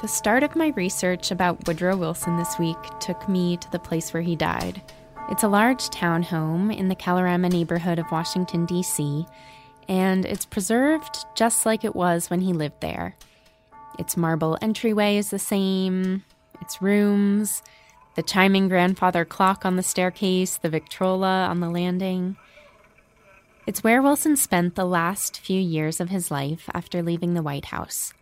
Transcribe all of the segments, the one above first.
The start of my research about Woodrow Wilson this week took me to the place where he died. It's a large townhome in the Kalorama neighborhood of Washington, D.C., and it's preserved just like it was when he lived there. Its marble entryway is the same, its rooms, the chiming grandfather clock on the staircase, the Victrola on the landing. It's where Wilson spent the last few years of his life after leaving the White House.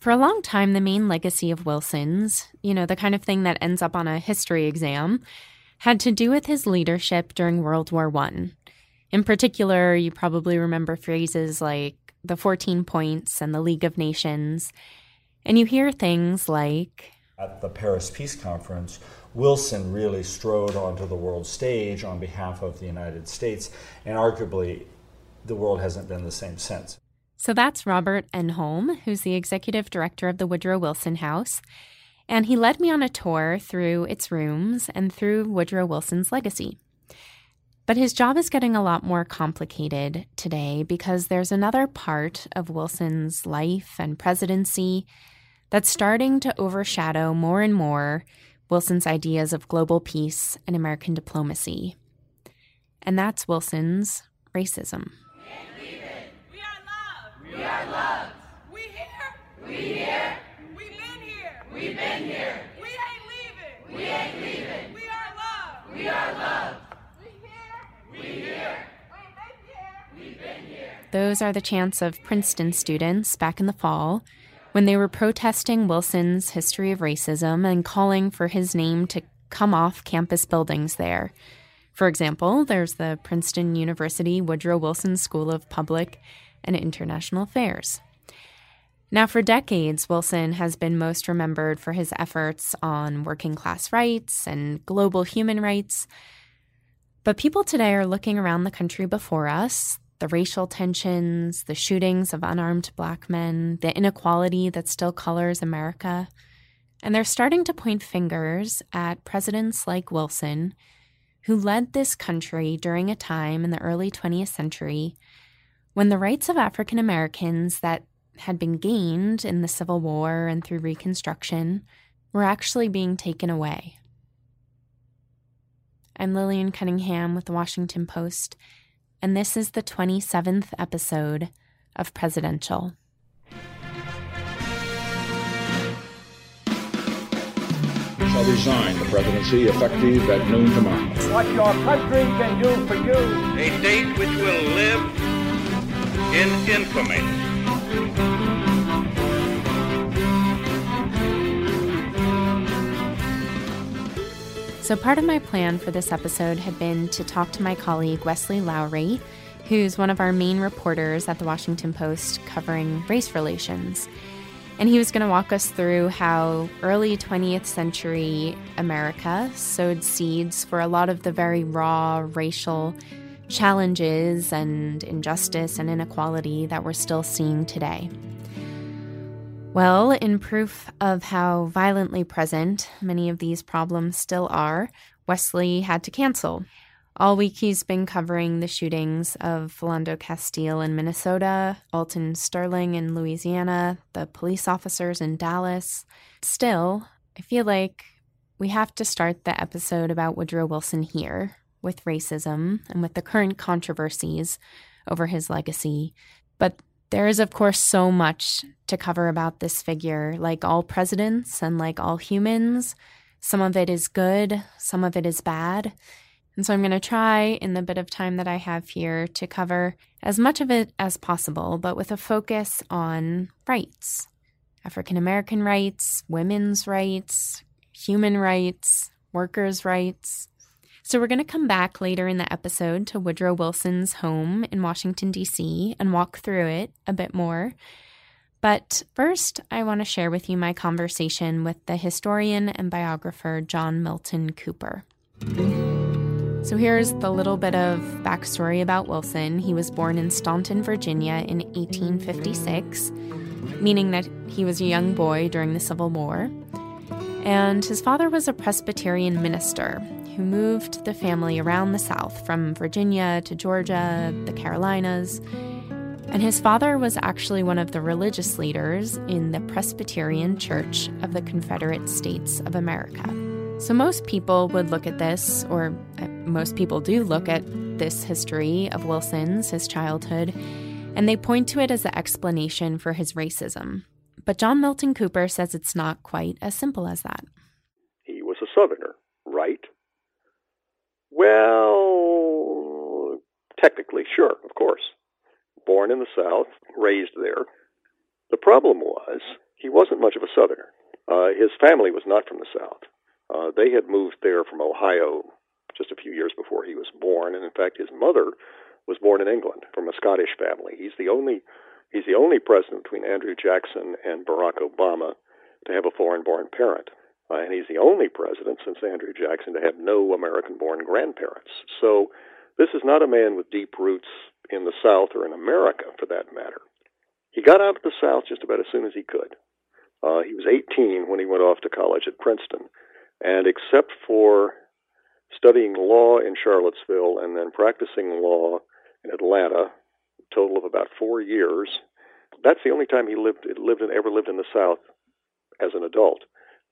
For a long time, the main legacy of Wilson's, you know, the kind of thing that ends up on a history exam, had to do with his leadership during World War I. In particular, you probably remember phrases like the 14 points and the League of Nations. And you hear things like At the Paris Peace Conference, Wilson really strode onto the world stage on behalf of the United States, and arguably the world hasn't been the same since. So that's Robert Enholm, who's the executive director of the Woodrow Wilson House. And he led me on a tour through its rooms and through Woodrow Wilson's legacy. But his job is getting a lot more complicated today because there's another part of Wilson's life and presidency that's starting to overshadow more and more Wilson's ideas of global peace and American diplomacy. And that's Wilson's racism. We are loved. We here. We here. We been here. We been here. We ain't leaving. We ain't leaving. We are loved. We are loved. We here. We here. We been been here. Those are the chants of Princeton students back in the fall when they were protesting Wilson's history of racism and calling for his name to come off campus buildings there. For example, there's the Princeton University Woodrow Wilson School of Public and International Affairs. Now, for decades, Wilson has been most remembered for his efforts on working class rights and global human rights. But people today are looking around the country before us the racial tensions, the shootings of unarmed black men, the inequality that still colors America. And they're starting to point fingers at presidents like Wilson, who led this country during a time in the early 20th century when the rights of African Americans that had been gained in the Civil War and through Reconstruction were actually being taken away. I'm Lillian Cunningham with the Washington Post, and this is the 27th episode of Presidential. shall resign the presidency effective at noon tomorrow. what your country can do for you. a date which will live in infamy. So, part of my plan for this episode had been to talk to my colleague Wesley Lowery, who's one of our main reporters at the Washington Post covering race relations. And he was going to walk us through how early 20th century America sowed seeds for a lot of the very raw racial challenges and injustice and inequality that we're still seeing today. Well, in proof of how violently present many of these problems still are, Wesley had to cancel. All week he's been covering the shootings of Philando Castile in Minnesota, Alton Sterling in Louisiana, the police officers in Dallas. Still, I feel like we have to start the episode about Woodrow Wilson here with racism and with the current controversies over his legacy. But there is, of course, so much to cover about this figure. Like all presidents and like all humans, some of it is good, some of it is bad. And so I'm going to try, in the bit of time that I have here, to cover as much of it as possible, but with a focus on rights African American rights, women's rights, human rights, workers' rights. So, we're going to come back later in the episode to Woodrow Wilson's home in Washington, D.C., and walk through it a bit more. But first, I want to share with you my conversation with the historian and biographer John Milton Cooper. So, here's the little bit of backstory about Wilson. He was born in Staunton, Virginia in 1856, meaning that he was a young boy during the Civil War. And his father was a Presbyterian minister who moved the family around the South from Virginia to Georgia, the Carolinas. And his father was actually one of the religious leaders in the Presbyterian Church of the Confederate States of America. So most people would look at this, or uh, most people do look at this history of Wilson's, his childhood, and they point to it as the explanation for his racism. But John Milton Cooper says it's not quite as simple as that. He was a Southerner, right? Well, technically, sure, of course. Born in the South, raised there. The problem was he wasn't much of a Southerner. Uh, his family was not from the South. Uh, they had moved there from Ohio just a few years before he was born, and in fact, his mother was born in England from a Scottish family. He's the only he's the only president between Andrew Jackson and Barack Obama to have a foreign-born parent, uh, and he's the only president since Andrew Jackson to have no American-born grandparents. So this is not a man with deep roots in the South or in America, for that matter. He got out of the South just about as soon as he could. Uh, he was 18 when he went off to college at Princeton, and except for studying law in Charlottesville and then practicing law in Atlanta, a total of about four years. That's the only time he lived lived in, ever lived in the South as an adult,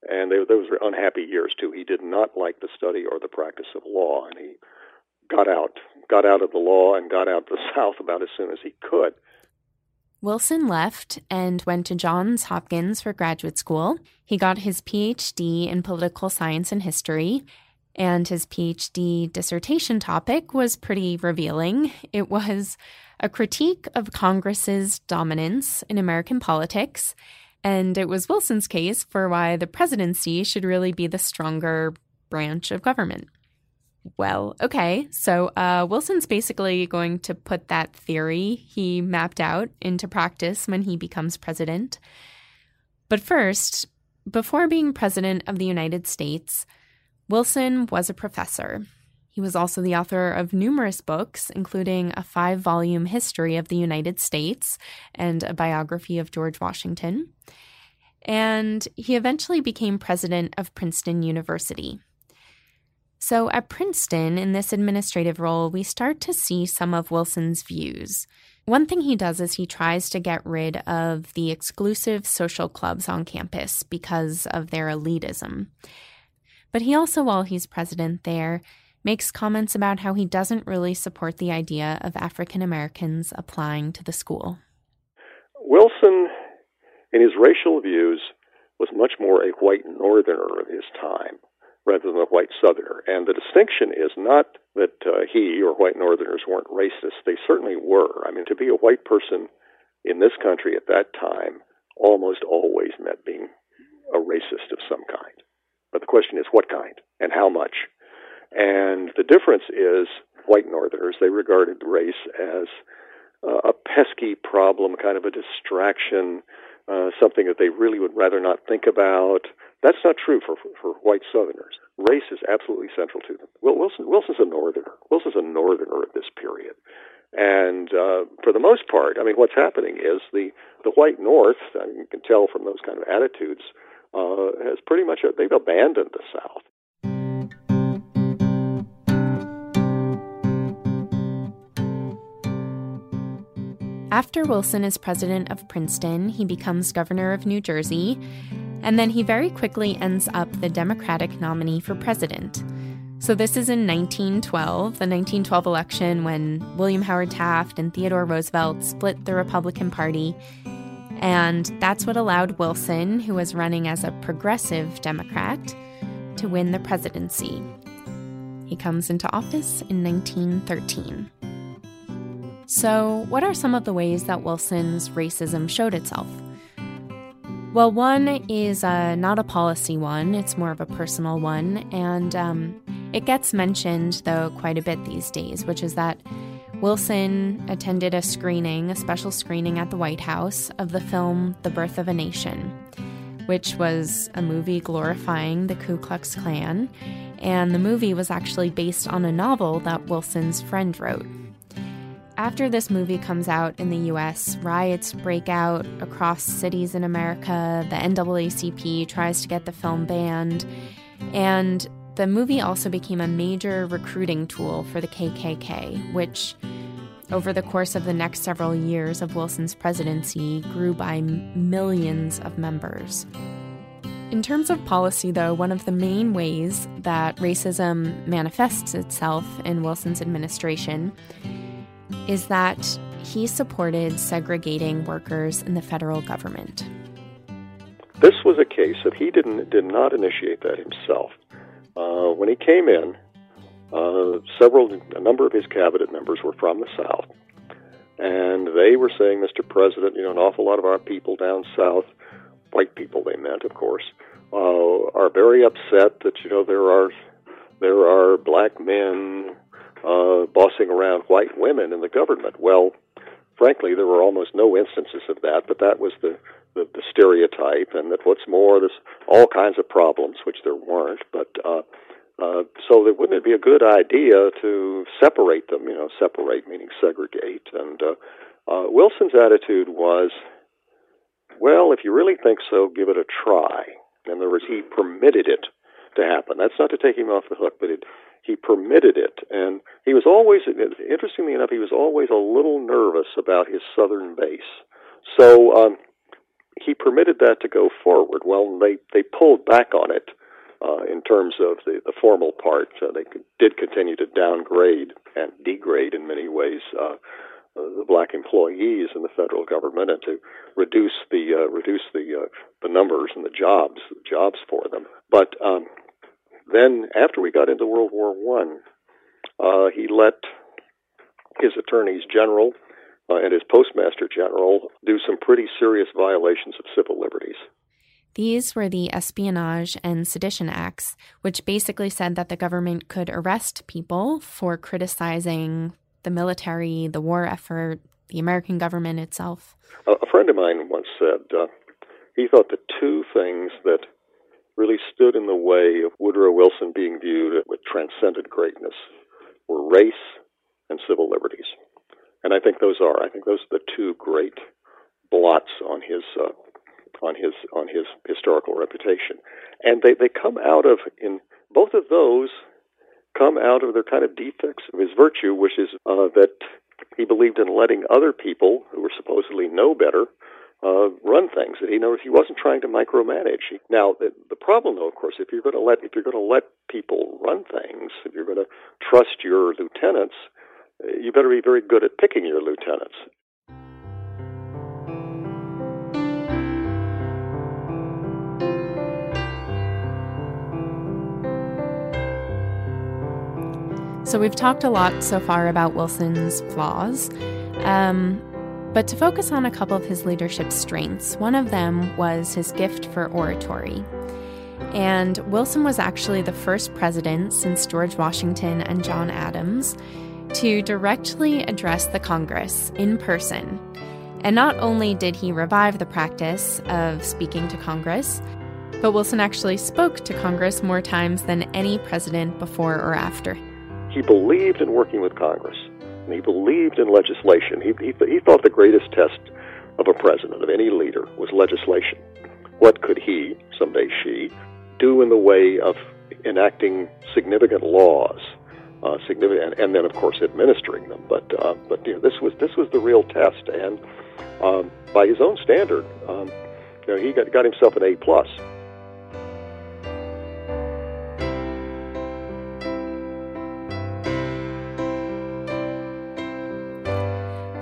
and they, those were unhappy years too. He did not like the study or the practice of law, and he got out, got out of the law, and got out the South about as soon as he could. Wilson left and went to Johns Hopkins for graduate school. He got his PhD in political science and history, and his PhD dissertation topic was pretty revealing. It was a critique of Congress's dominance in American politics, and it was Wilson's case for why the presidency should really be the stronger branch of government. Well, okay, so uh, Wilson's basically going to put that theory he mapped out into practice when he becomes president. But first, before being president of the United States, Wilson was a professor. He was also the author of numerous books, including a five volume history of the United States and a biography of George Washington. And he eventually became president of Princeton University. So, at Princeton, in this administrative role, we start to see some of Wilson's views. One thing he does is he tries to get rid of the exclusive social clubs on campus because of their elitism. But he also, while he's president there, makes comments about how he doesn't really support the idea of African Americans applying to the school. Wilson, in his racial views, was much more a white northerner of his time rather than a white Southerner. And the distinction is not that uh, he or white Northerners weren't racist. They certainly were. I mean, to be a white person in this country at that time almost always meant being a racist of some kind. But the question is what kind and how much. And the difference is white Northerners, they regarded race as uh, a pesky problem, kind of a distraction, uh, something that they really would rather not think about. That's not true for, for, for white Southerners. Race is absolutely central to them. Wilson, Wilson's a Northerner. Wilson's a Northerner of this period. And uh, for the most part, I mean, what's happening is the, the white North, I you can tell from those kind of attitudes, uh, has pretty much, they've abandoned the South. After Wilson is president of Princeton, he becomes governor of New Jersey, and then he very quickly ends up the Democratic nominee for president. So, this is in 1912, the 1912 election when William Howard Taft and Theodore Roosevelt split the Republican Party. And that's what allowed Wilson, who was running as a progressive Democrat, to win the presidency. He comes into office in 1913. So, what are some of the ways that Wilson's racism showed itself? Well, one is uh, not a policy one, it's more of a personal one. And um, it gets mentioned, though, quite a bit these days, which is that Wilson attended a screening, a special screening at the White House of the film The Birth of a Nation, which was a movie glorifying the Ku Klux Klan. And the movie was actually based on a novel that Wilson's friend wrote. After this movie comes out in the US, riots break out across cities in America. The NAACP tries to get the film banned. And the movie also became a major recruiting tool for the KKK, which over the course of the next several years of Wilson's presidency, grew by millions of members. In terms of policy, though, one of the main ways that racism manifests itself in Wilson's administration is that he supported segregating workers in the federal government. This was a case that he didn't did not initiate that himself. Uh, when he came in, uh, several, a number of his cabinet members were from the South, and they were saying, "Mr. President, you know, an awful lot of our people down south, white people, they meant, of course, uh, are very upset that you know there are there are black men uh, bossing around white women in the government." Well, frankly, there were almost no instances of that, but that was the the, the stereotype, and that what's more, there's all kinds of problems, which there weren't, but. Uh, uh, so that wouldn't it be a good idea to separate them? You know, separate meaning segregate. And uh, uh, Wilson's attitude was, well, if you really think so, give it a try. In other words, he permitted it to happen. That's not to take him off the hook, but it, he permitted it. And he was always, interestingly enough, he was always a little nervous about his southern base. So um, he permitted that to go forward. Well, they, they pulled back on it uh, in terms of the, the formal part. Uh, they did continue to downgrade and degrade in many ways uh, uh, the black employees in the federal government and to reduce the uh, reduce the uh, the numbers and the jobs jobs for them. But um, then after we got into World War One, uh, he let his attorneys general uh, and his postmaster general do some pretty serious violations of civil liberties. These were the Espionage and Sedition Acts, which basically said that the government could arrest people for criticizing the military, the war effort, the American government itself. A friend of mine once said uh, he thought the two things that really stood in the way of Woodrow Wilson being viewed with transcendent greatness were race and civil liberties. And I think those are. I think those are the two great blots on his uh, on his on his historical reputation, and they they come out of in both of those come out of their kind of defects of his virtue, which is uh, that he believed in letting other people who were supposedly know better uh, run things. That he knows he wasn't trying to micromanage. Now, the, the problem, though, of course, if you're going to let if you're going to let people run things, if you're going to trust your lieutenants, uh, you better be very good at picking your lieutenants. So we've talked a lot so far about Wilson's flaws. Um, but to focus on a couple of his leadership strengths, one of them was his gift for oratory. And Wilson was actually the first president since George Washington and John Adams to directly address the Congress in person. And not only did he revive the practice of speaking to Congress, but Wilson actually spoke to Congress more times than any president before or after he believed in working with Congress, and he believed in legislation. He, he, he thought the greatest test of a president, of any leader, was legislation. What could he, someday she, do in the way of enacting significant laws, uh, significant, and then of course administering them. But uh, but you know, this was this was the real test, and um, by his own standard, um, you know, he got, got himself an A plus.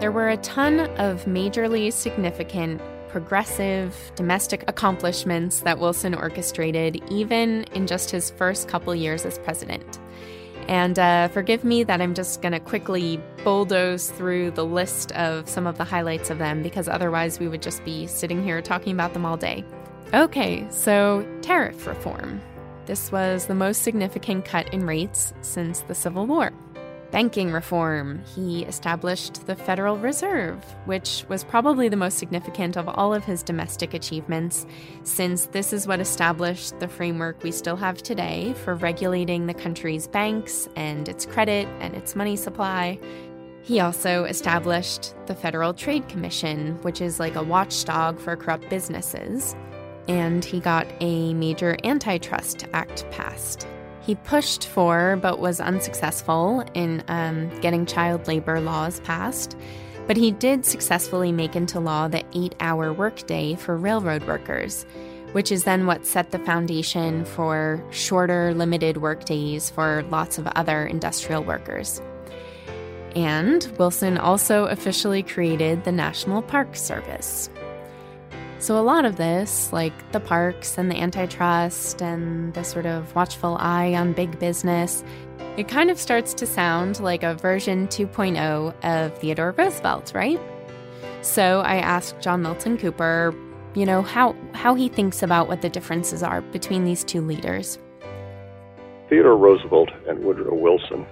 There were a ton of majorly significant progressive domestic accomplishments that Wilson orchestrated, even in just his first couple years as president. And uh, forgive me that I'm just going to quickly bulldoze through the list of some of the highlights of them because otherwise we would just be sitting here talking about them all day. Okay, so tariff reform. This was the most significant cut in rates since the Civil War banking reform. He established the Federal Reserve, which was probably the most significant of all of his domestic achievements, since this is what established the framework we still have today for regulating the country's banks and its credit and its money supply. He also established the Federal Trade Commission, which is like a watchdog for corrupt businesses. And he got a major antitrust act passed. He pushed for, but was unsuccessful in um, getting child labor laws passed. But he did successfully make into law the eight hour workday for railroad workers, which is then what set the foundation for shorter, limited workdays for lots of other industrial workers. And Wilson also officially created the National Park Service. So, a lot of this, like the parks and the antitrust and the sort of watchful eye on big business, it kind of starts to sound like a version 2.0 of Theodore Roosevelt, right? So, I asked John Milton Cooper, you know, how, how he thinks about what the differences are between these two leaders. Theodore Roosevelt and Woodrow Wilson,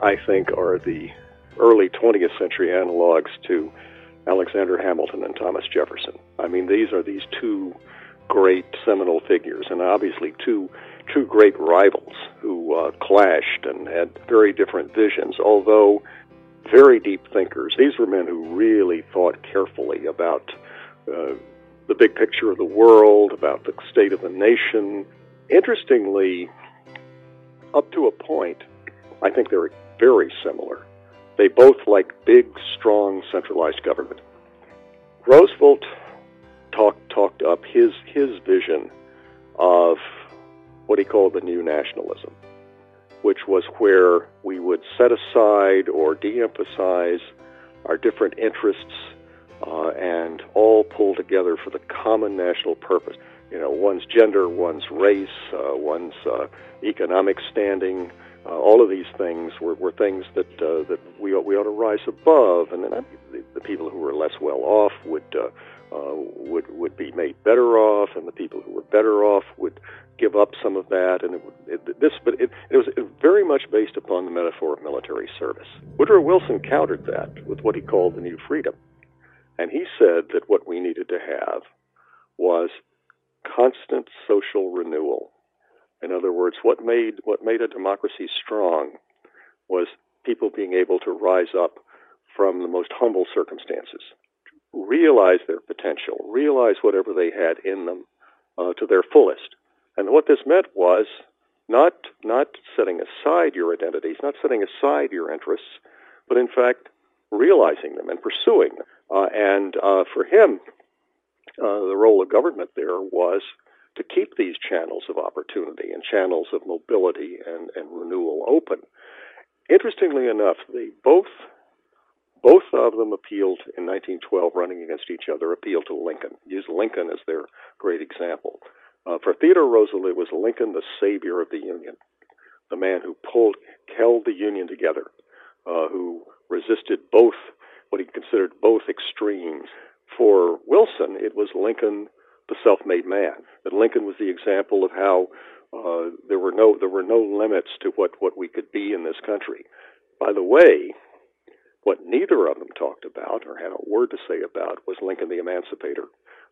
I think, are the early 20th century analogs to Alexander Hamilton and Thomas Jefferson. I mean, these are these two great seminal figures, and obviously two two great rivals who uh, clashed and had very different visions. Although very deep thinkers, these were men who really thought carefully about uh, the big picture of the world, about the state of the nation. Interestingly, up to a point, I think they're very similar. They both like big, strong, centralized government. Roosevelt talked talked up his his vision of what he called the new nationalism, which was where we would set aside or de-emphasize our different interests uh, and all pull together for the common national purpose. You know, one's gender, one's race, uh, one's uh, economic standing, uh, all of these things were, were things that uh, that we ought, we ought to rise above, and then the, the people who were less well off would uh, uh, would would be made better off, and the people who were better off would give up some of that. And it, it, this, but it, it was very much based upon the metaphor of military service. Woodrow Wilson countered that with what he called the new freedom, and he said that what we needed to have was constant social renewal in other words, what made what made a democracy strong was people being able to rise up from the most humble circumstances, realize their potential, realize whatever they had in them uh, to their fullest. And what this meant was not not setting aside your identities, not setting aside your interests, but in fact realizing them and pursuing them. Uh, and uh, for him, uh, the role of government there was to keep these channels of opportunity and channels of mobility and, and renewal open. Interestingly enough, they both both of them appealed in 1912, running against each other, appealed to Lincoln. Use Lincoln as their great example. Uh, for Theodore Roosevelt, it was Lincoln, the savior of the Union, the man who pulled, held the Union together, uh, who resisted both what he considered both extremes. For Wilson, it was Lincoln the self-made man. That Lincoln was the example of how uh, there were no there were no limits to what what we could be in this country. By the way, what neither of them talked about or had a word to say about was Lincoln the Emancipator.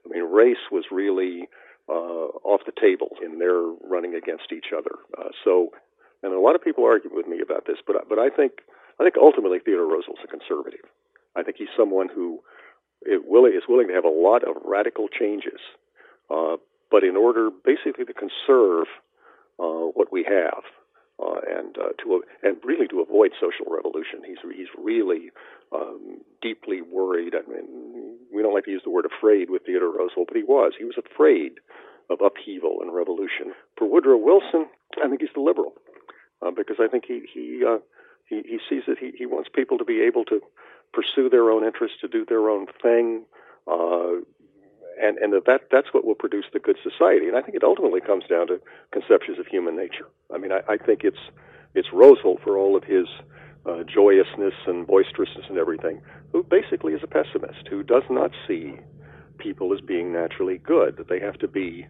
I mean, race was really uh, off the table in their running against each other. Uh, so, and a lot of people argue with me about this, but but I think I think ultimately Theodore Roosevelt's a conservative. I think he's someone who it willing, is willing to have a lot of radical changes uh, but in order basically to conserve uh, what we have uh, and uh, to and really to avoid social revolution. He's he's really um, deeply worried. I mean, we don't like to use the word afraid with Theodore Roosevelt, but he was. He was afraid of upheaval and revolution. For Woodrow Wilson, I think he's the liberal uh, because I think he he, uh, he he sees that he he wants people to be able to pursue their own interests, to do their own thing, uh, and and that that's what will produce the good society. And I think it ultimately comes down to conceptions of human nature. I mean, I, I think it's it's Roosevelt for all of his uh, joyousness and boisterousness and everything, who basically is a pessimist who does not see people as being naturally good. That they have to be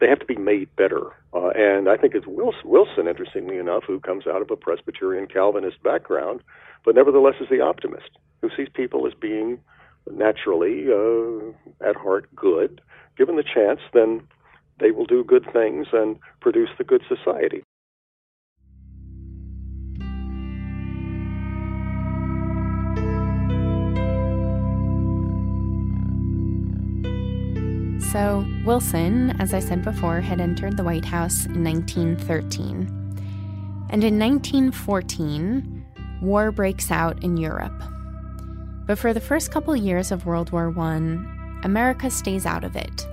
they have to be made better. Uh, and I think it's Wilson, Wilson, interestingly enough, who comes out of a Presbyterian Calvinist background, but nevertheless is the optimist who sees people as being naturally uh, at heart good. Given the chance, then they will do good things and produce the good society. So, Wilson, as I said before, had entered the White House in 1913. And in 1914, war breaks out in Europe. But for the first couple years of World War I, America stays out of it.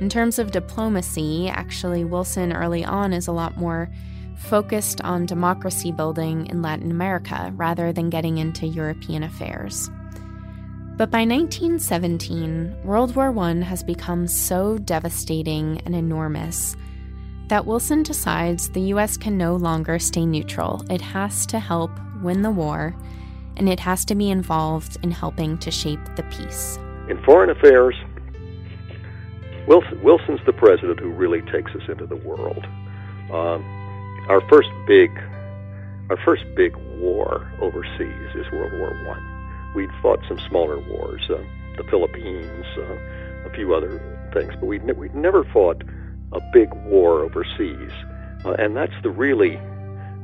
In terms of diplomacy, actually, Wilson early on is a lot more focused on democracy building in Latin America rather than getting into European affairs. But by 1917, World War I has become so devastating and enormous that Wilson decides the US can no longer stay neutral. It has to help win the war, and it has to be involved in helping to shape the peace. In foreign affairs, Wilson, Wilson's the president who really takes us into the world. Um, our first big, our first big war overseas is World War One we'd fought some smaller wars, uh, the Philippines, uh, a few other things, but we'd, ne- we'd never fought a big war overseas. Uh, and that's the really,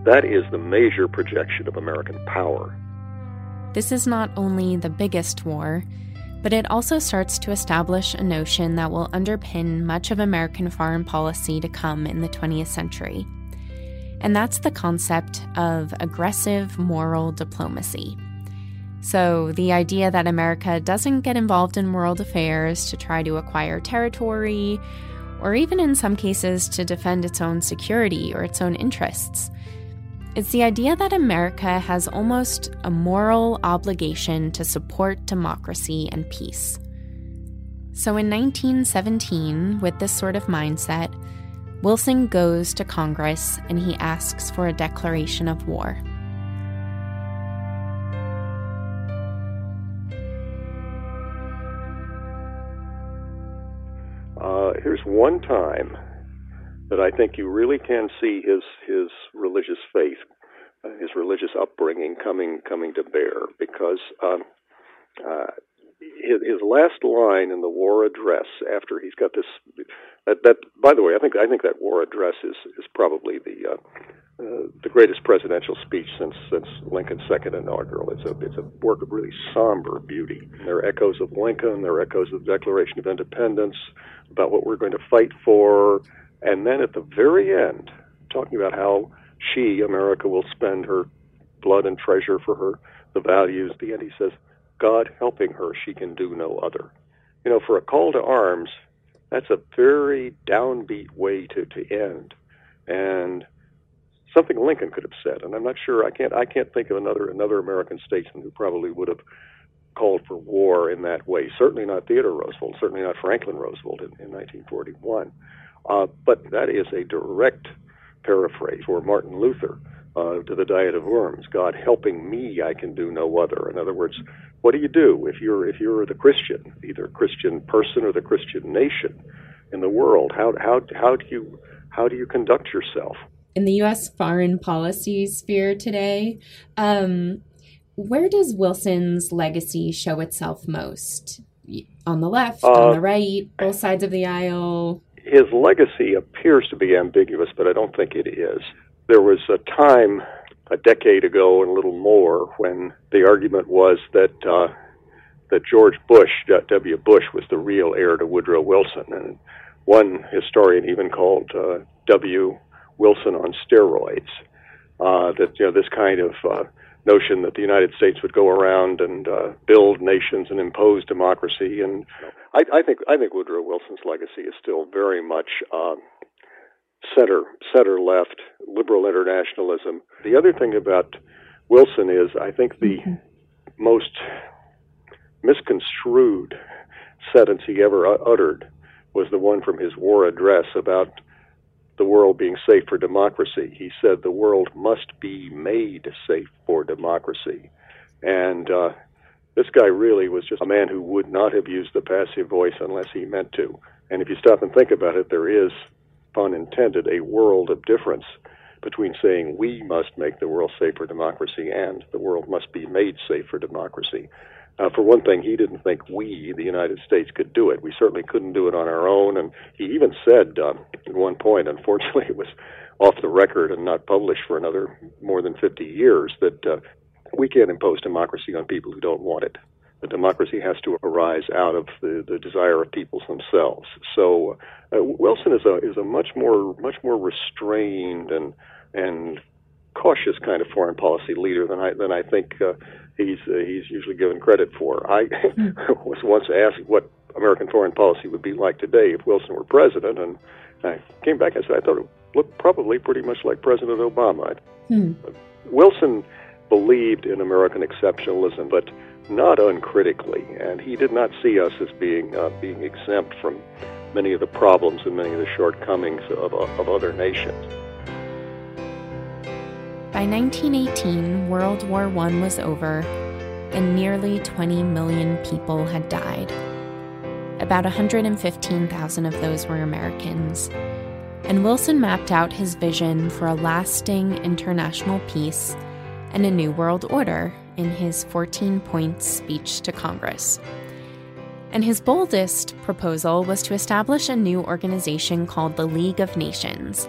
that is the major projection of American power. This is not only the biggest war, but it also starts to establish a notion that will underpin much of American foreign policy to come in the 20th century. And that's the concept of aggressive moral diplomacy. So, the idea that America doesn't get involved in world affairs to try to acquire territory, or even in some cases to defend its own security or its own interests. It's the idea that America has almost a moral obligation to support democracy and peace. So in 1917, with this sort of mindset, Wilson goes to Congress and he asks for a declaration of war. Uh, here's one time that I think you really can see his his religious faith, uh, his religious upbringing coming coming to bear because um, uh, his, his last line in the war address after he's got this that, that by the way I think I think that war address is is probably the uh, uh, the greatest presidential speech since since Lincoln's second inaugural. It's a it's a work of really somber beauty. There are echoes of Lincoln. There are echoes of the Declaration of Independence about what we're going to fight for, and then at the very end, talking about how she, America, will spend her blood and treasure for her the values. The end, he says, "God helping her, she can do no other." You know, for a call to arms, that's a very downbeat way to to end, and something Lincoln could have said, and I'm not sure. I can't. I can't think of another another American statesman who probably would have called for war in that way. Certainly not Theodore Roosevelt. Certainly not Franklin Roosevelt in, in 1941. Uh, but that is a direct paraphrase for Martin Luther uh, to the Diet of Worms. God helping me, I can do no other. In other words, what do you do if you're if you're the Christian, either Christian person or the Christian nation in the world? How how how do you how do you conduct yourself? in the U.S. foreign policy sphere today, um, where does Wilson's legacy show itself most? On the left, uh, on the right, both sides of the aisle? His legacy appears to be ambiguous, but I don't think it is. There was a time, a decade ago and a little more, when the argument was that uh, that George Bush, W. Bush, was the real heir to Woodrow Wilson, and one historian even called uh, W. Wilson on steroids. Uh, that you know this kind of uh, notion that the United States would go around and uh, build nations and impose democracy, and I, I think I think Woodrow Wilson's legacy is still very much uh, center center left liberal internationalism. The other thing about Wilson is I think the mm-hmm. most misconstrued sentence he ever uttered was the one from his war address about the world being safe for democracy. He said the world must be made safe for democracy. And uh, this guy really was just a man who would not have used the passive voice unless he meant to. And if you stop and think about it, there is, pun intended, a world of difference between saying we must make the world safe for democracy and the world must be made safe for democracy. Uh, for one thing, he didn't think we, the United States, could do it. We certainly couldn't do it on our own. And he even said uh, at one point, unfortunately, it was off the record and not published for another more than 50 years, that uh, we can't impose democracy on people who don't want it. The democracy has to arise out of the, the desire of peoples themselves. So uh, Wilson is a is a much more much more restrained and and cautious kind of foreign policy leader than I than I think uh, he's uh, he's usually given credit for. I was once asked what American foreign policy would be like today if Wilson were president, and I came back and said I thought it looked probably pretty much like President Obama. Hmm. Wilson believed in American exceptionalism, but not uncritically, and he did not see us as being uh, being exempt from many of the problems and many of the shortcomings of, of other nations. By 1918, World War I was over, and nearly 20 million people had died. About 115,000 of those were Americans. And Wilson mapped out his vision for a lasting international peace and a new world order in his 14 point speech to Congress. And his boldest proposal was to establish a new organization called the League of Nations,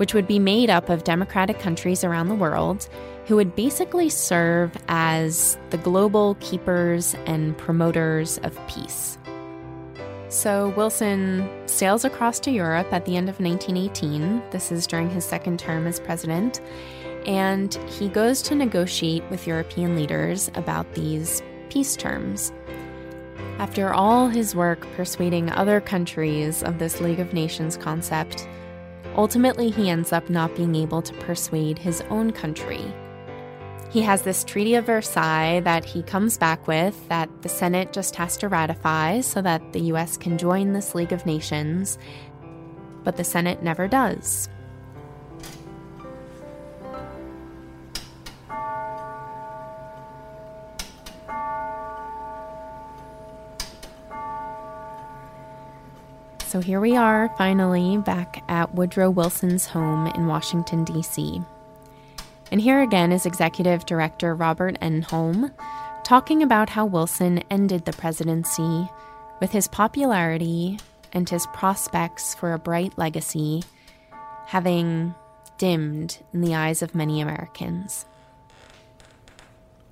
which would be made up of democratic countries around the world who would basically serve as the global keepers and promoters of peace. So Wilson sails across to Europe at the end of 1918. This is during his second term as president and he goes to negotiate with European leaders about these peace terms. After all his work persuading other countries of this League of Nations concept, ultimately he ends up not being able to persuade his own country. He has this Treaty of Versailles that he comes back with that the Senate just has to ratify so that the US can join this League of Nations, but the Senate never does. So here we are, finally, back at Woodrow Wilson's home in Washington, D.C. And here again is Executive Director Robert Enholm talking about how Wilson ended the presidency with his popularity and his prospects for a bright legacy having dimmed in the eyes of many Americans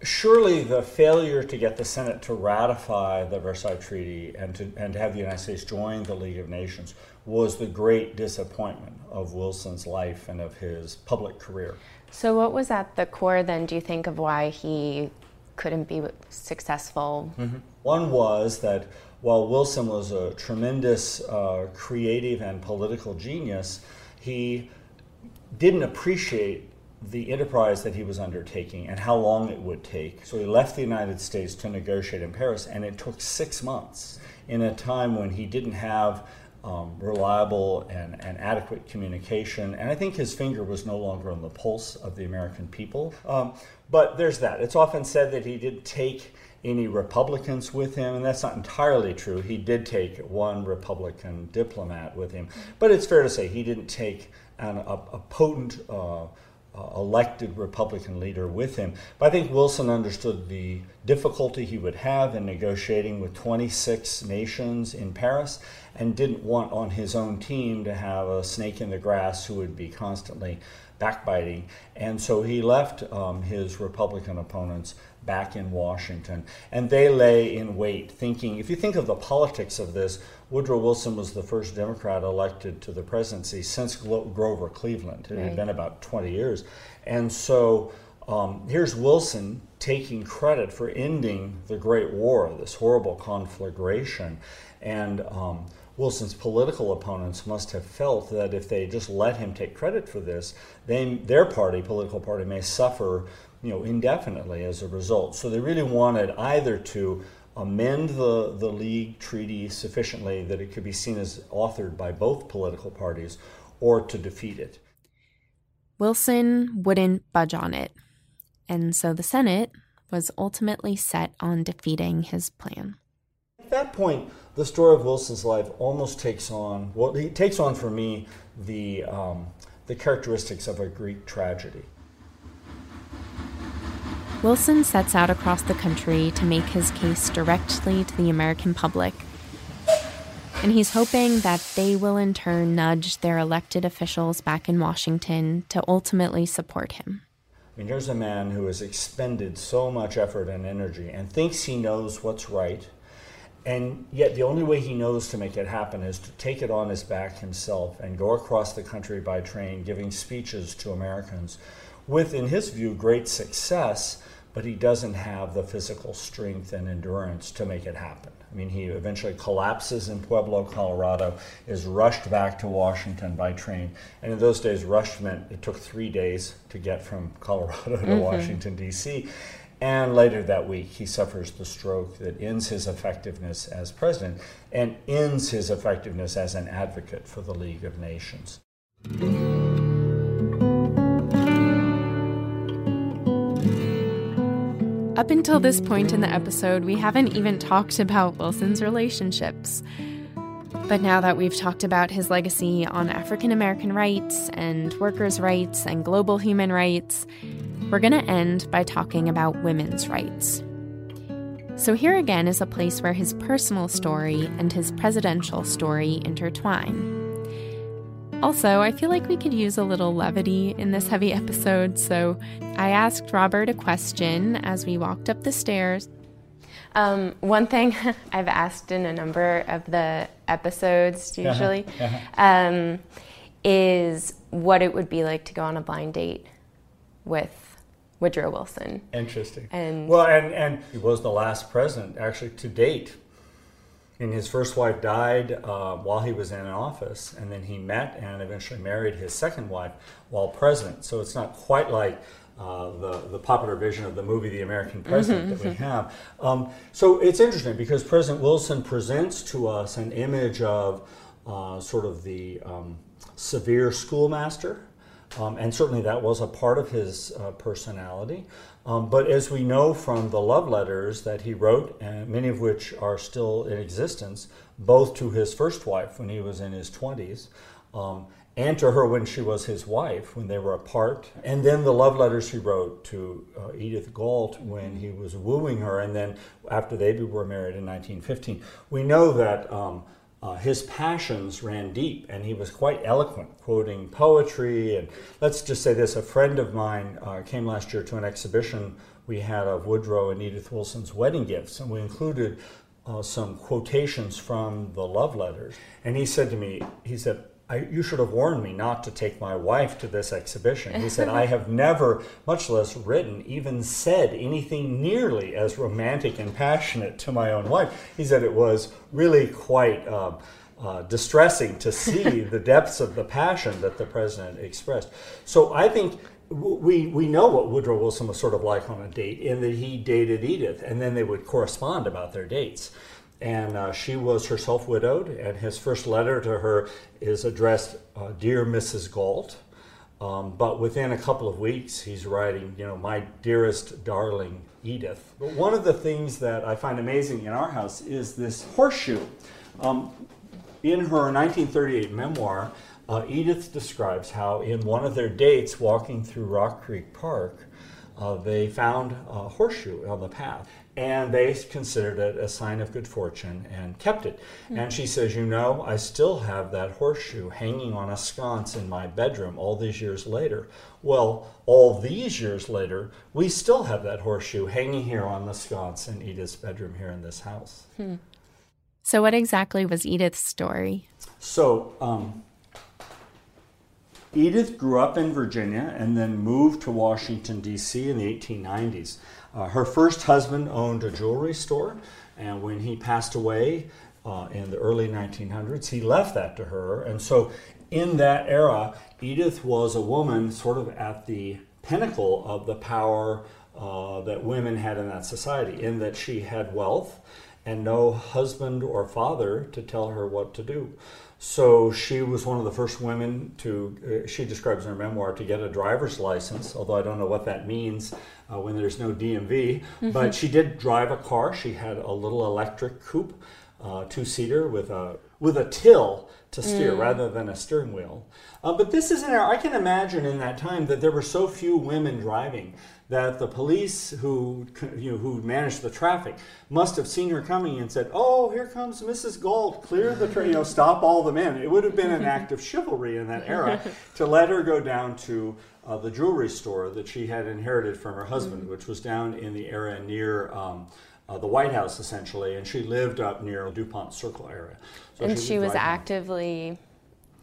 surely the failure to get the Senate to ratify the Versailles Treaty and to, and to have the United States join the League of Nations was the great disappointment of Wilson's life and of his public career. So, what was at the core then, do you think, of why he couldn't be successful? Mm-hmm. One was that while Wilson was a tremendous uh, creative and political genius, he didn't appreciate the enterprise that he was undertaking and how long it would take. So he left the United States to negotiate in Paris, and it took six months in a time when he didn't have um, reliable and, and adequate communication. And I think his finger was no longer on the pulse of the American people. Um, but there's that. It's often said that he did take any Republicans with him, and that's not entirely true. He did take one Republican diplomat with him, but it's fair to say he didn't take an, a, a, potent uh, uh, elected Republican leader with him. But I think Wilson understood the difficulty he would have in negotiating with 26 nations in Paris and didn't want on his own team to have a snake in the grass who would be constantly backbiting. And so he left um, his Republican opponents back in Washington. And they lay in wait, thinking if you think of the politics of this, Woodrow Wilson was the first Democrat elected to the presidency since Grover Cleveland. It right. had been about 20 years. And so um, here's Wilson taking credit for ending the Great War, this horrible conflagration. And um, Wilson's political opponents must have felt that if they just let him take credit for this, they, their party, political party, may suffer you know, indefinitely as a result. So they really wanted either to amend the, the League treaty sufficiently that it could be seen as authored by both political parties or to defeat it. Wilson wouldn't budge on it, and so the Senate was ultimately set on defeating his plan. At that point, the story of Wilson's life almost takes on, well, he takes on for me the, um, the characteristics of a Greek tragedy. Wilson sets out across the country to make his case directly to the American public. And he's hoping that they will in turn nudge their elected officials back in Washington to ultimately support him. I mean, here's a man who has expended so much effort and energy and thinks he knows what's right. And yet, the only way he knows to make it happen is to take it on his back himself and go across the country by train, giving speeches to Americans with, in his view, great success, but he doesn't have the physical strength and endurance to make it happen. I mean, he eventually collapses in Pueblo, Colorado, is rushed back to Washington by train. And in those days, rushed meant it took three days to get from Colorado to mm-hmm. Washington, D.C. And later that week, he suffers the stroke that ends his effectiveness as president and ends his effectiveness as an advocate for the League of Nations. Up until this point in the episode, we haven't even talked about Wilson's relationships. But now that we've talked about his legacy on African American rights and workers' rights and global human rights, we're going to end by talking about women's rights. So, here again is a place where his personal story and his presidential story intertwine. Also, I feel like we could use a little levity in this heavy episode, so I asked Robert a question as we walked up the stairs. Um, one thing I've asked in a number of the episodes, uh-huh. usually, uh-huh. Um, is what it would be like to go on a blind date with Woodrow Wilson. Interesting. And well, and and he was the last president actually to date and his first wife died uh, while he was in office, and then he met and eventually married his second wife while president. So it's not quite like uh, the, the popular vision of the movie The American President mm-hmm, that we mm-hmm. have. Um, so it's interesting because President Wilson presents to us an image of uh, sort of the um, severe schoolmaster. Um, and certainly that was a part of his uh, personality. Um, but as we know from the love letters that he wrote, and many of which are still in existence, both to his first wife when he was in his 20s, um, and to her when she was his wife, when they were apart, and then the love letters he wrote to uh, Edith Galt when he was wooing her, and then after they were married in 1915. We know that. Uh, his passions ran deep and he was quite eloquent, quoting poetry. And let's just say this a friend of mine uh, came last year to an exhibition we had of Woodrow and Edith Wilson's wedding gifts, and we included uh, some quotations from the love letters. And he said to me, he said, I, you should have warned me not to take my wife to this exhibition. He said, I have never, much less written, even said anything nearly as romantic and passionate to my own wife. He said it was really quite uh, uh, distressing to see the depths of the passion that the president expressed. So I think we, we know what Woodrow Wilson was sort of like on a date in that he dated Edith and then they would correspond about their dates and uh, she was herself widowed. And his first letter to her is addressed, uh, "Dear Mrs. Galt." Um, but within a couple of weeks, he's writing, you know, my dearest darling Edith. But one of the things that I find amazing in our house is this horseshoe. Um, in her 1938 memoir, uh, Edith describes how in one of their dates walking through Rock Creek Park, uh, they found a horseshoe on the path and they considered it a sign of good fortune and kept it. Mm-hmm. And she says, You know, I still have that horseshoe hanging on a sconce in my bedroom all these years later. Well, all these years later, we still have that horseshoe hanging here on the sconce in Edith's bedroom here in this house. Hmm. So, what exactly was Edith's story? So, um, Edith grew up in Virginia and then moved to Washington, D.C. in the 1890s. Uh, her first husband owned a jewelry store, and when he passed away uh, in the early 1900s, he left that to her. And so, in that era, Edith was a woman sort of at the pinnacle of the power uh, that women had in that society, in that she had wealth and no husband or father to tell her what to do. So she was one of the first women to, uh, she describes in her memoir, to get a driver's license, although I don't know what that means uh, when there's no DMV. Mm-hmm. But she did drive a car. She had a little electric coupe, uh, two seater with a, with a till to steer mm. rather than a steering wheel. Uh, but this is an era, I can imagine in that time that there were so few women driving that the police who you know, who managed the traffic must have seen her coming and said, "Oh, here comes Mrs. Galt. Clear the train. You know, stop all the men." It would have been an act of chivalry in that era to let her go down to uh, the jewelry store that she had inherited from her husband, mm-hmm. which was down in the area near um, uh, the White House, essentially, and she lived up near Dupont Circle area. So and she, she was actively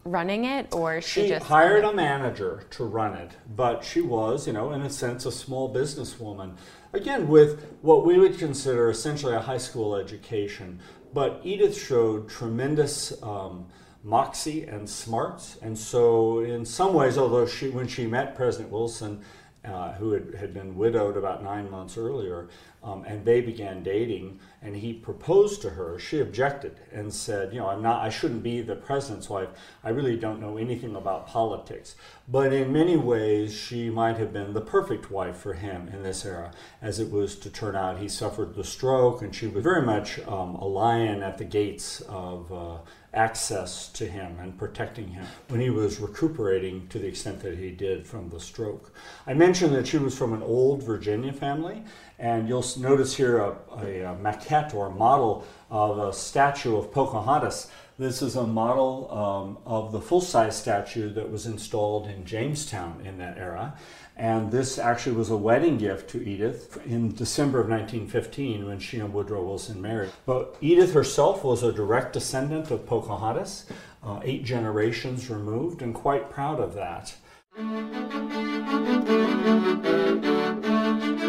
running it, or she, she just hired a manager to run it, but she was, you know, in a sense, a small businesswoman. Again, with what we would consider essentially a high school education, but Edith showed tremendous. Um, moxie and smarts. And so, in some ways, although she, when she met President Wilson, uh, who had, had been widowed about nine months earlier, um, and they began dating, and he proposed to her. She objected and said, "You know, I'm not. I shouldn't be the president's wife. I really don't know anything about politics." But in many ways, she might have been the perfect wife for him in this era. As it was to turn out, he suffered the stroke, and she was very much um, a lion at the gates of. Uh, access to him and protecting him when he was recuperating to the extent that he did from the stroke. I mentioned that she was from an old Virginia family, and you'll notice here a, a, a maquette or a model of a statue of Pocahontas. This is a model um, of the full size statue that was installed in Jamestown in that era. And this actually was a wedding gift to Edith in December of 1915 when she and Woodrow Wilson married. But Edith herself was a direct descendant of Pocahontas, uh, eight generations removed, and quite proud of that.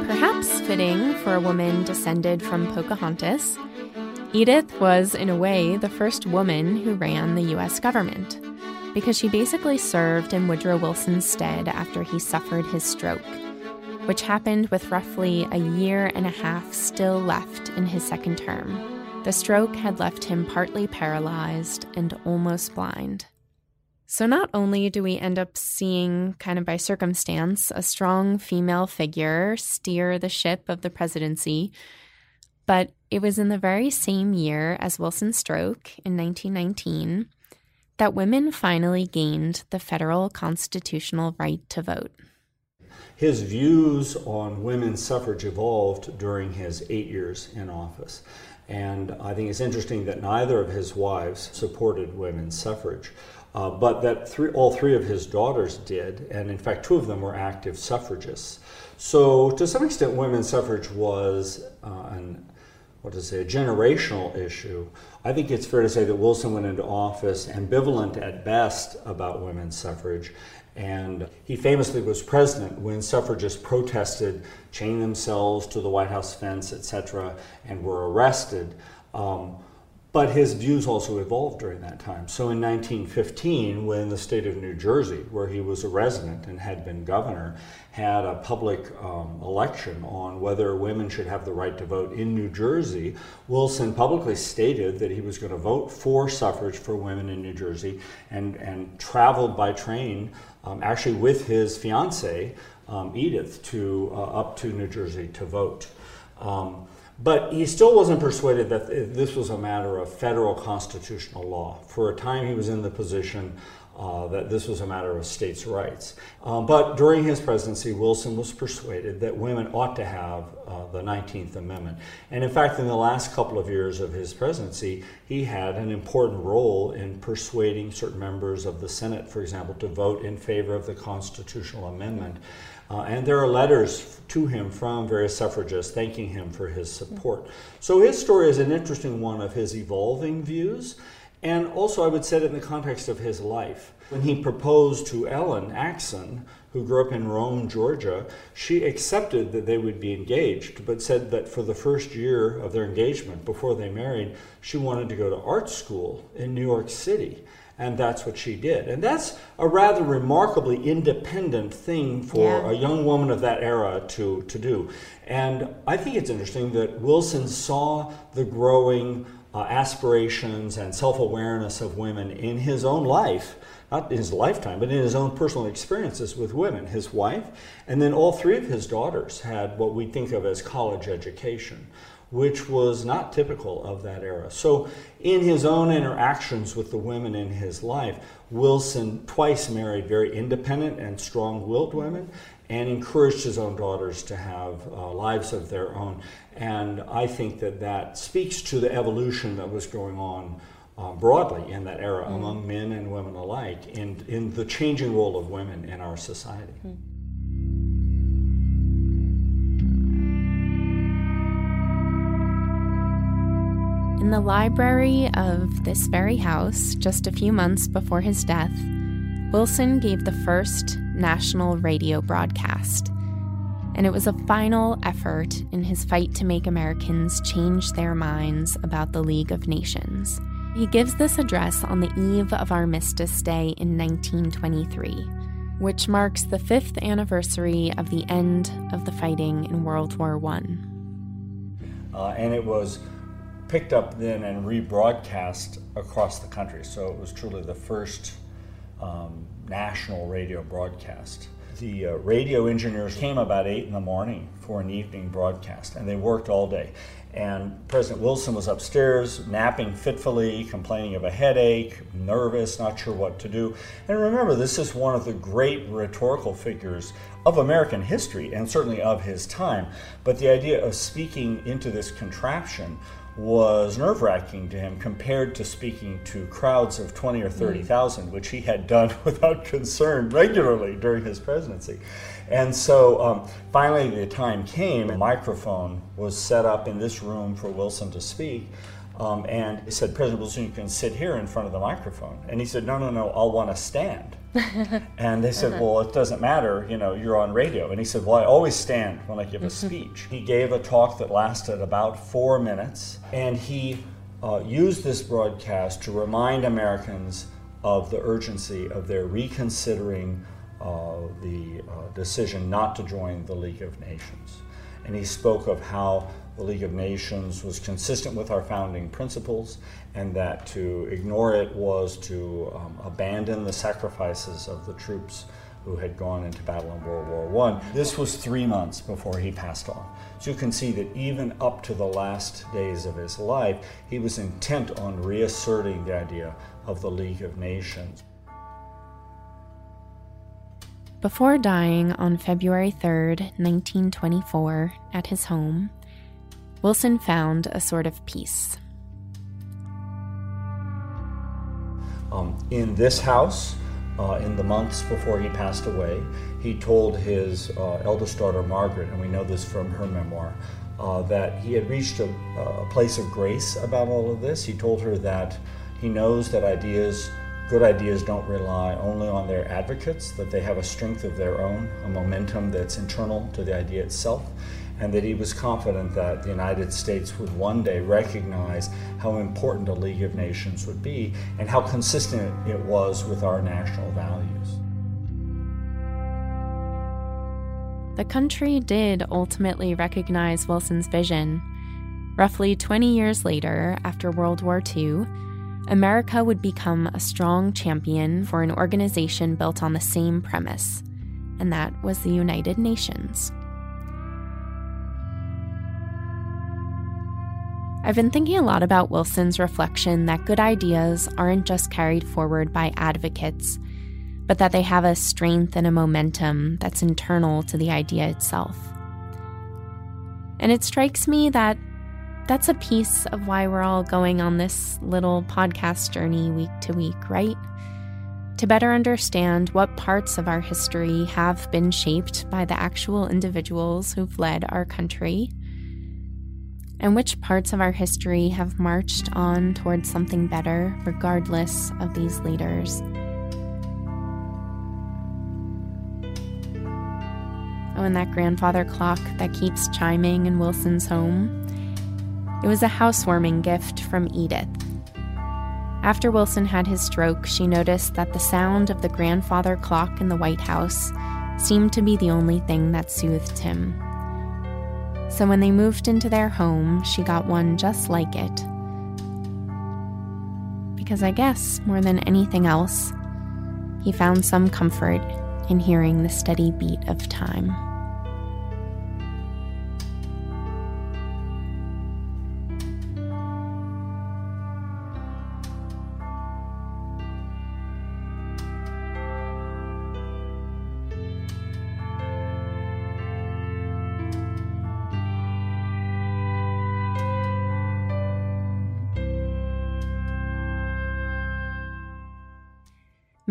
Perhaps fitting for a woman descended from Pocahontas, Edith was, in a way, the first woman who ran the U.S. government because she basically served in Woodrow Wilson's stead after he suffered his stroke, which happened with roughly a year and a half still left in his second term. The stroke had left him partly paralyzed and almost blind. So, not only do we end up seeing, kind of by circumstance, a strong female figure steer the ship of the presidency, but it was in the very same year as Wilson's stroke in 1919 that women finally gained the federal constitutional right to vote. His views on women's suffrage evolved during his eight years in office. And I think it's interesting that neither of his wives supported women's suffrage, uh, but that three, all three of his daughters did, and in fact, two of them were active suffragists. So, to some extent, women's suffrage was uh, an what to say, a generational issue. I think it's fair to say that Wilson went into office ambivalent at best about women's suffrage. And he famously was president when suffragists protested, chained themselves to the White House fence, etc., and were arrested. Um, but his views also evolved during that time. So in 1915, when the state of New Jersey, where he was a resident and had been governor, had a public um, election on whether women should have the right to vote in New Jersey, Wilson publicly stated that he was going to vote for suffrage for women in New Jersey and, and traveled by train, um, actually with his fiancee, um, Edith, to, uh, up to New Jersey to vote. Um, but he still wasn't persuaded that this was a matter of federal constitutional law. For a time, he was in the position uh, that this was a matter of states' rights. Um, but during his presidency, Wilson was persuaded that women ought to have uh, the 19th Amendment. And in fact, in the last couple of years of his presidency, he had an important role in persuading certain members of the Senate, for example, to vote in favor of the constitutional amendment. Uh, and there are letters to him from various suffragists thanking him for his support. So his story is an interesting one of his evolving views, and also I would set it in the context of his life. When he proposed to Ellen Axson, who grew up in Rome, Georgia, she accepted that they would be engaged, but said that for the first year of their engagement, before they married, she wanted to go to art school in New York City and that's what she did. And that's a rather remarkably independent thing for yeah. a young woman of that era to, to do. And I think it's interesting that Wilson saw the growing uh, aspirations and self awareness of women in his own life. Not in his lifetime, but in his own personal experiences with women. His wife, and then all three of his daughters had what we think of as college education which was not typical of that era. So, in his own interactions with the women in his life, Wilson twice married very independent and strong willed women and encouraged his own daughters to have uh, lives of their own. And I think that that speaks to the evolution that was going on um, broadly in that era mm. among men and women alike in, in the changing role of women in our society. Mm. In the library of this very house, just a few months before his death, Wilson gave the first national radio broadcast. And it was a final effort in his fight to make Americans change their minds about the League of Nations. He gives this address on the eve of Armistice Day in 1923, which marks the fifth anniversary of the end of the fighting in World War I. Uh, and it was picked up then and rebroadcast across the country. So it was truly the first um, national radio broadcast. The uh, radio engineers came about 8 in the morning for an evening broadcast, and they worked all day. And President Wilson was upstairs, napping fitfully, complaining of a headache, nervous, not sure what to do. And remember, this is one of the great rhetorical figures of American history, and certainly of his time. But the idea of speaking into this contraption was nerve wracking to him compared to speaking to crowds of 20 or 30,000, mm. which he had done without concern regularly during his presidency. And so um, finally, the time came, a microphone was set up in this room for Wilson to speak. Um, and he said, President Wilson, you can sit here in front of the microphone. And he said, No, no, no, I'll want to stand. and they said, uh-huh. Well, it doesn't matter, you know, you're on radio. And he said, Well, I always stand when I give a mm-hmm. speech. he gave a talk that lasted about four minutes, and he uh, used this broadcast to remind Americans of the urgency of their reconsidering uh, the uh, decision not to join the League of Nations. And he spoke of how the League of Nations was consistent with our founding principles, and that to ignore it was to um, abandon the sacrifices of the troops who had gone into battle in World War I. This was three months before he passed on. So you can see that even up to the last days of his life, he was intent on reasserting the idea of the League of Nations. Before dying on February 3rd, 1924, at his home, Wilson found a sort of peace. Um, in this house, uh, in the months before he passed away, he told his uh, eldest daughter, Margaret, and we know this from her memoir, uh, that he had reached a, a, place of grace about all of this. He told her that he knows that ideas, good ideas, don't rely only on their advocates, that they have a strength of their own, a momentum that's internal to the idea itself and that he was confident that the United States would one day recognize how important a League of Nations would be and how consistent it was with our national values. The country did ultimately recognize Wilson's vision. Roughly 20 years later, after World War II, America would become a strong champion for an organization built on the same premise, and that was the United Nations. I've been thinking a lot about Wilson's reflection that good ideas aren't just carried forward by advocates, but that they have a strength and a momentum that's internal to the idea itself. And it strikes me that that's a piece of why we're all going on this little podcast journey week to week, right? To better understand what parts of our history have been shaped by the actual individuals who've led our country and which parts of our history have marched on towards something better regardless of these leaders. Oh, and that grandfather clock that keeps chiming in Wilson's home. It was a housewarming gift from Edith. After Wilson had his stroke, she noticed that the sound of the grandfather clock in the White House seemed to be the only thing that soothed him. So when they moved into their home, she got one just like it. Because I guess, more than anything else, he found some comfort in hearing the steady beat of time.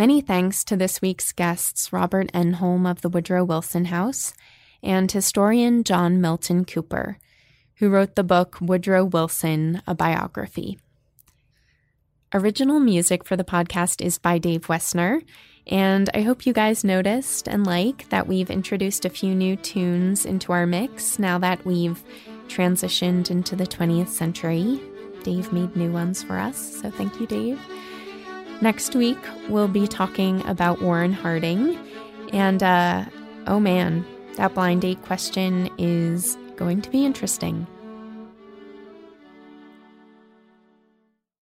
Many thanks to this week's guests, Robert Enholm of the Woodrow Wilson House and historian John Milton Cooper, who wrote the book Woodrow Wilson, a biography. Original music for the podcast is by Dave Wessner, and I hope you guys noticed and like that we've introduced a few new tunes into our mix now that we've transitioned into the 20th century. Dave made new ones for us, so thank you, Dave. Next week, we'll be talking about Warren Harding, and uh, oh man, that blind date question is going to be interesting.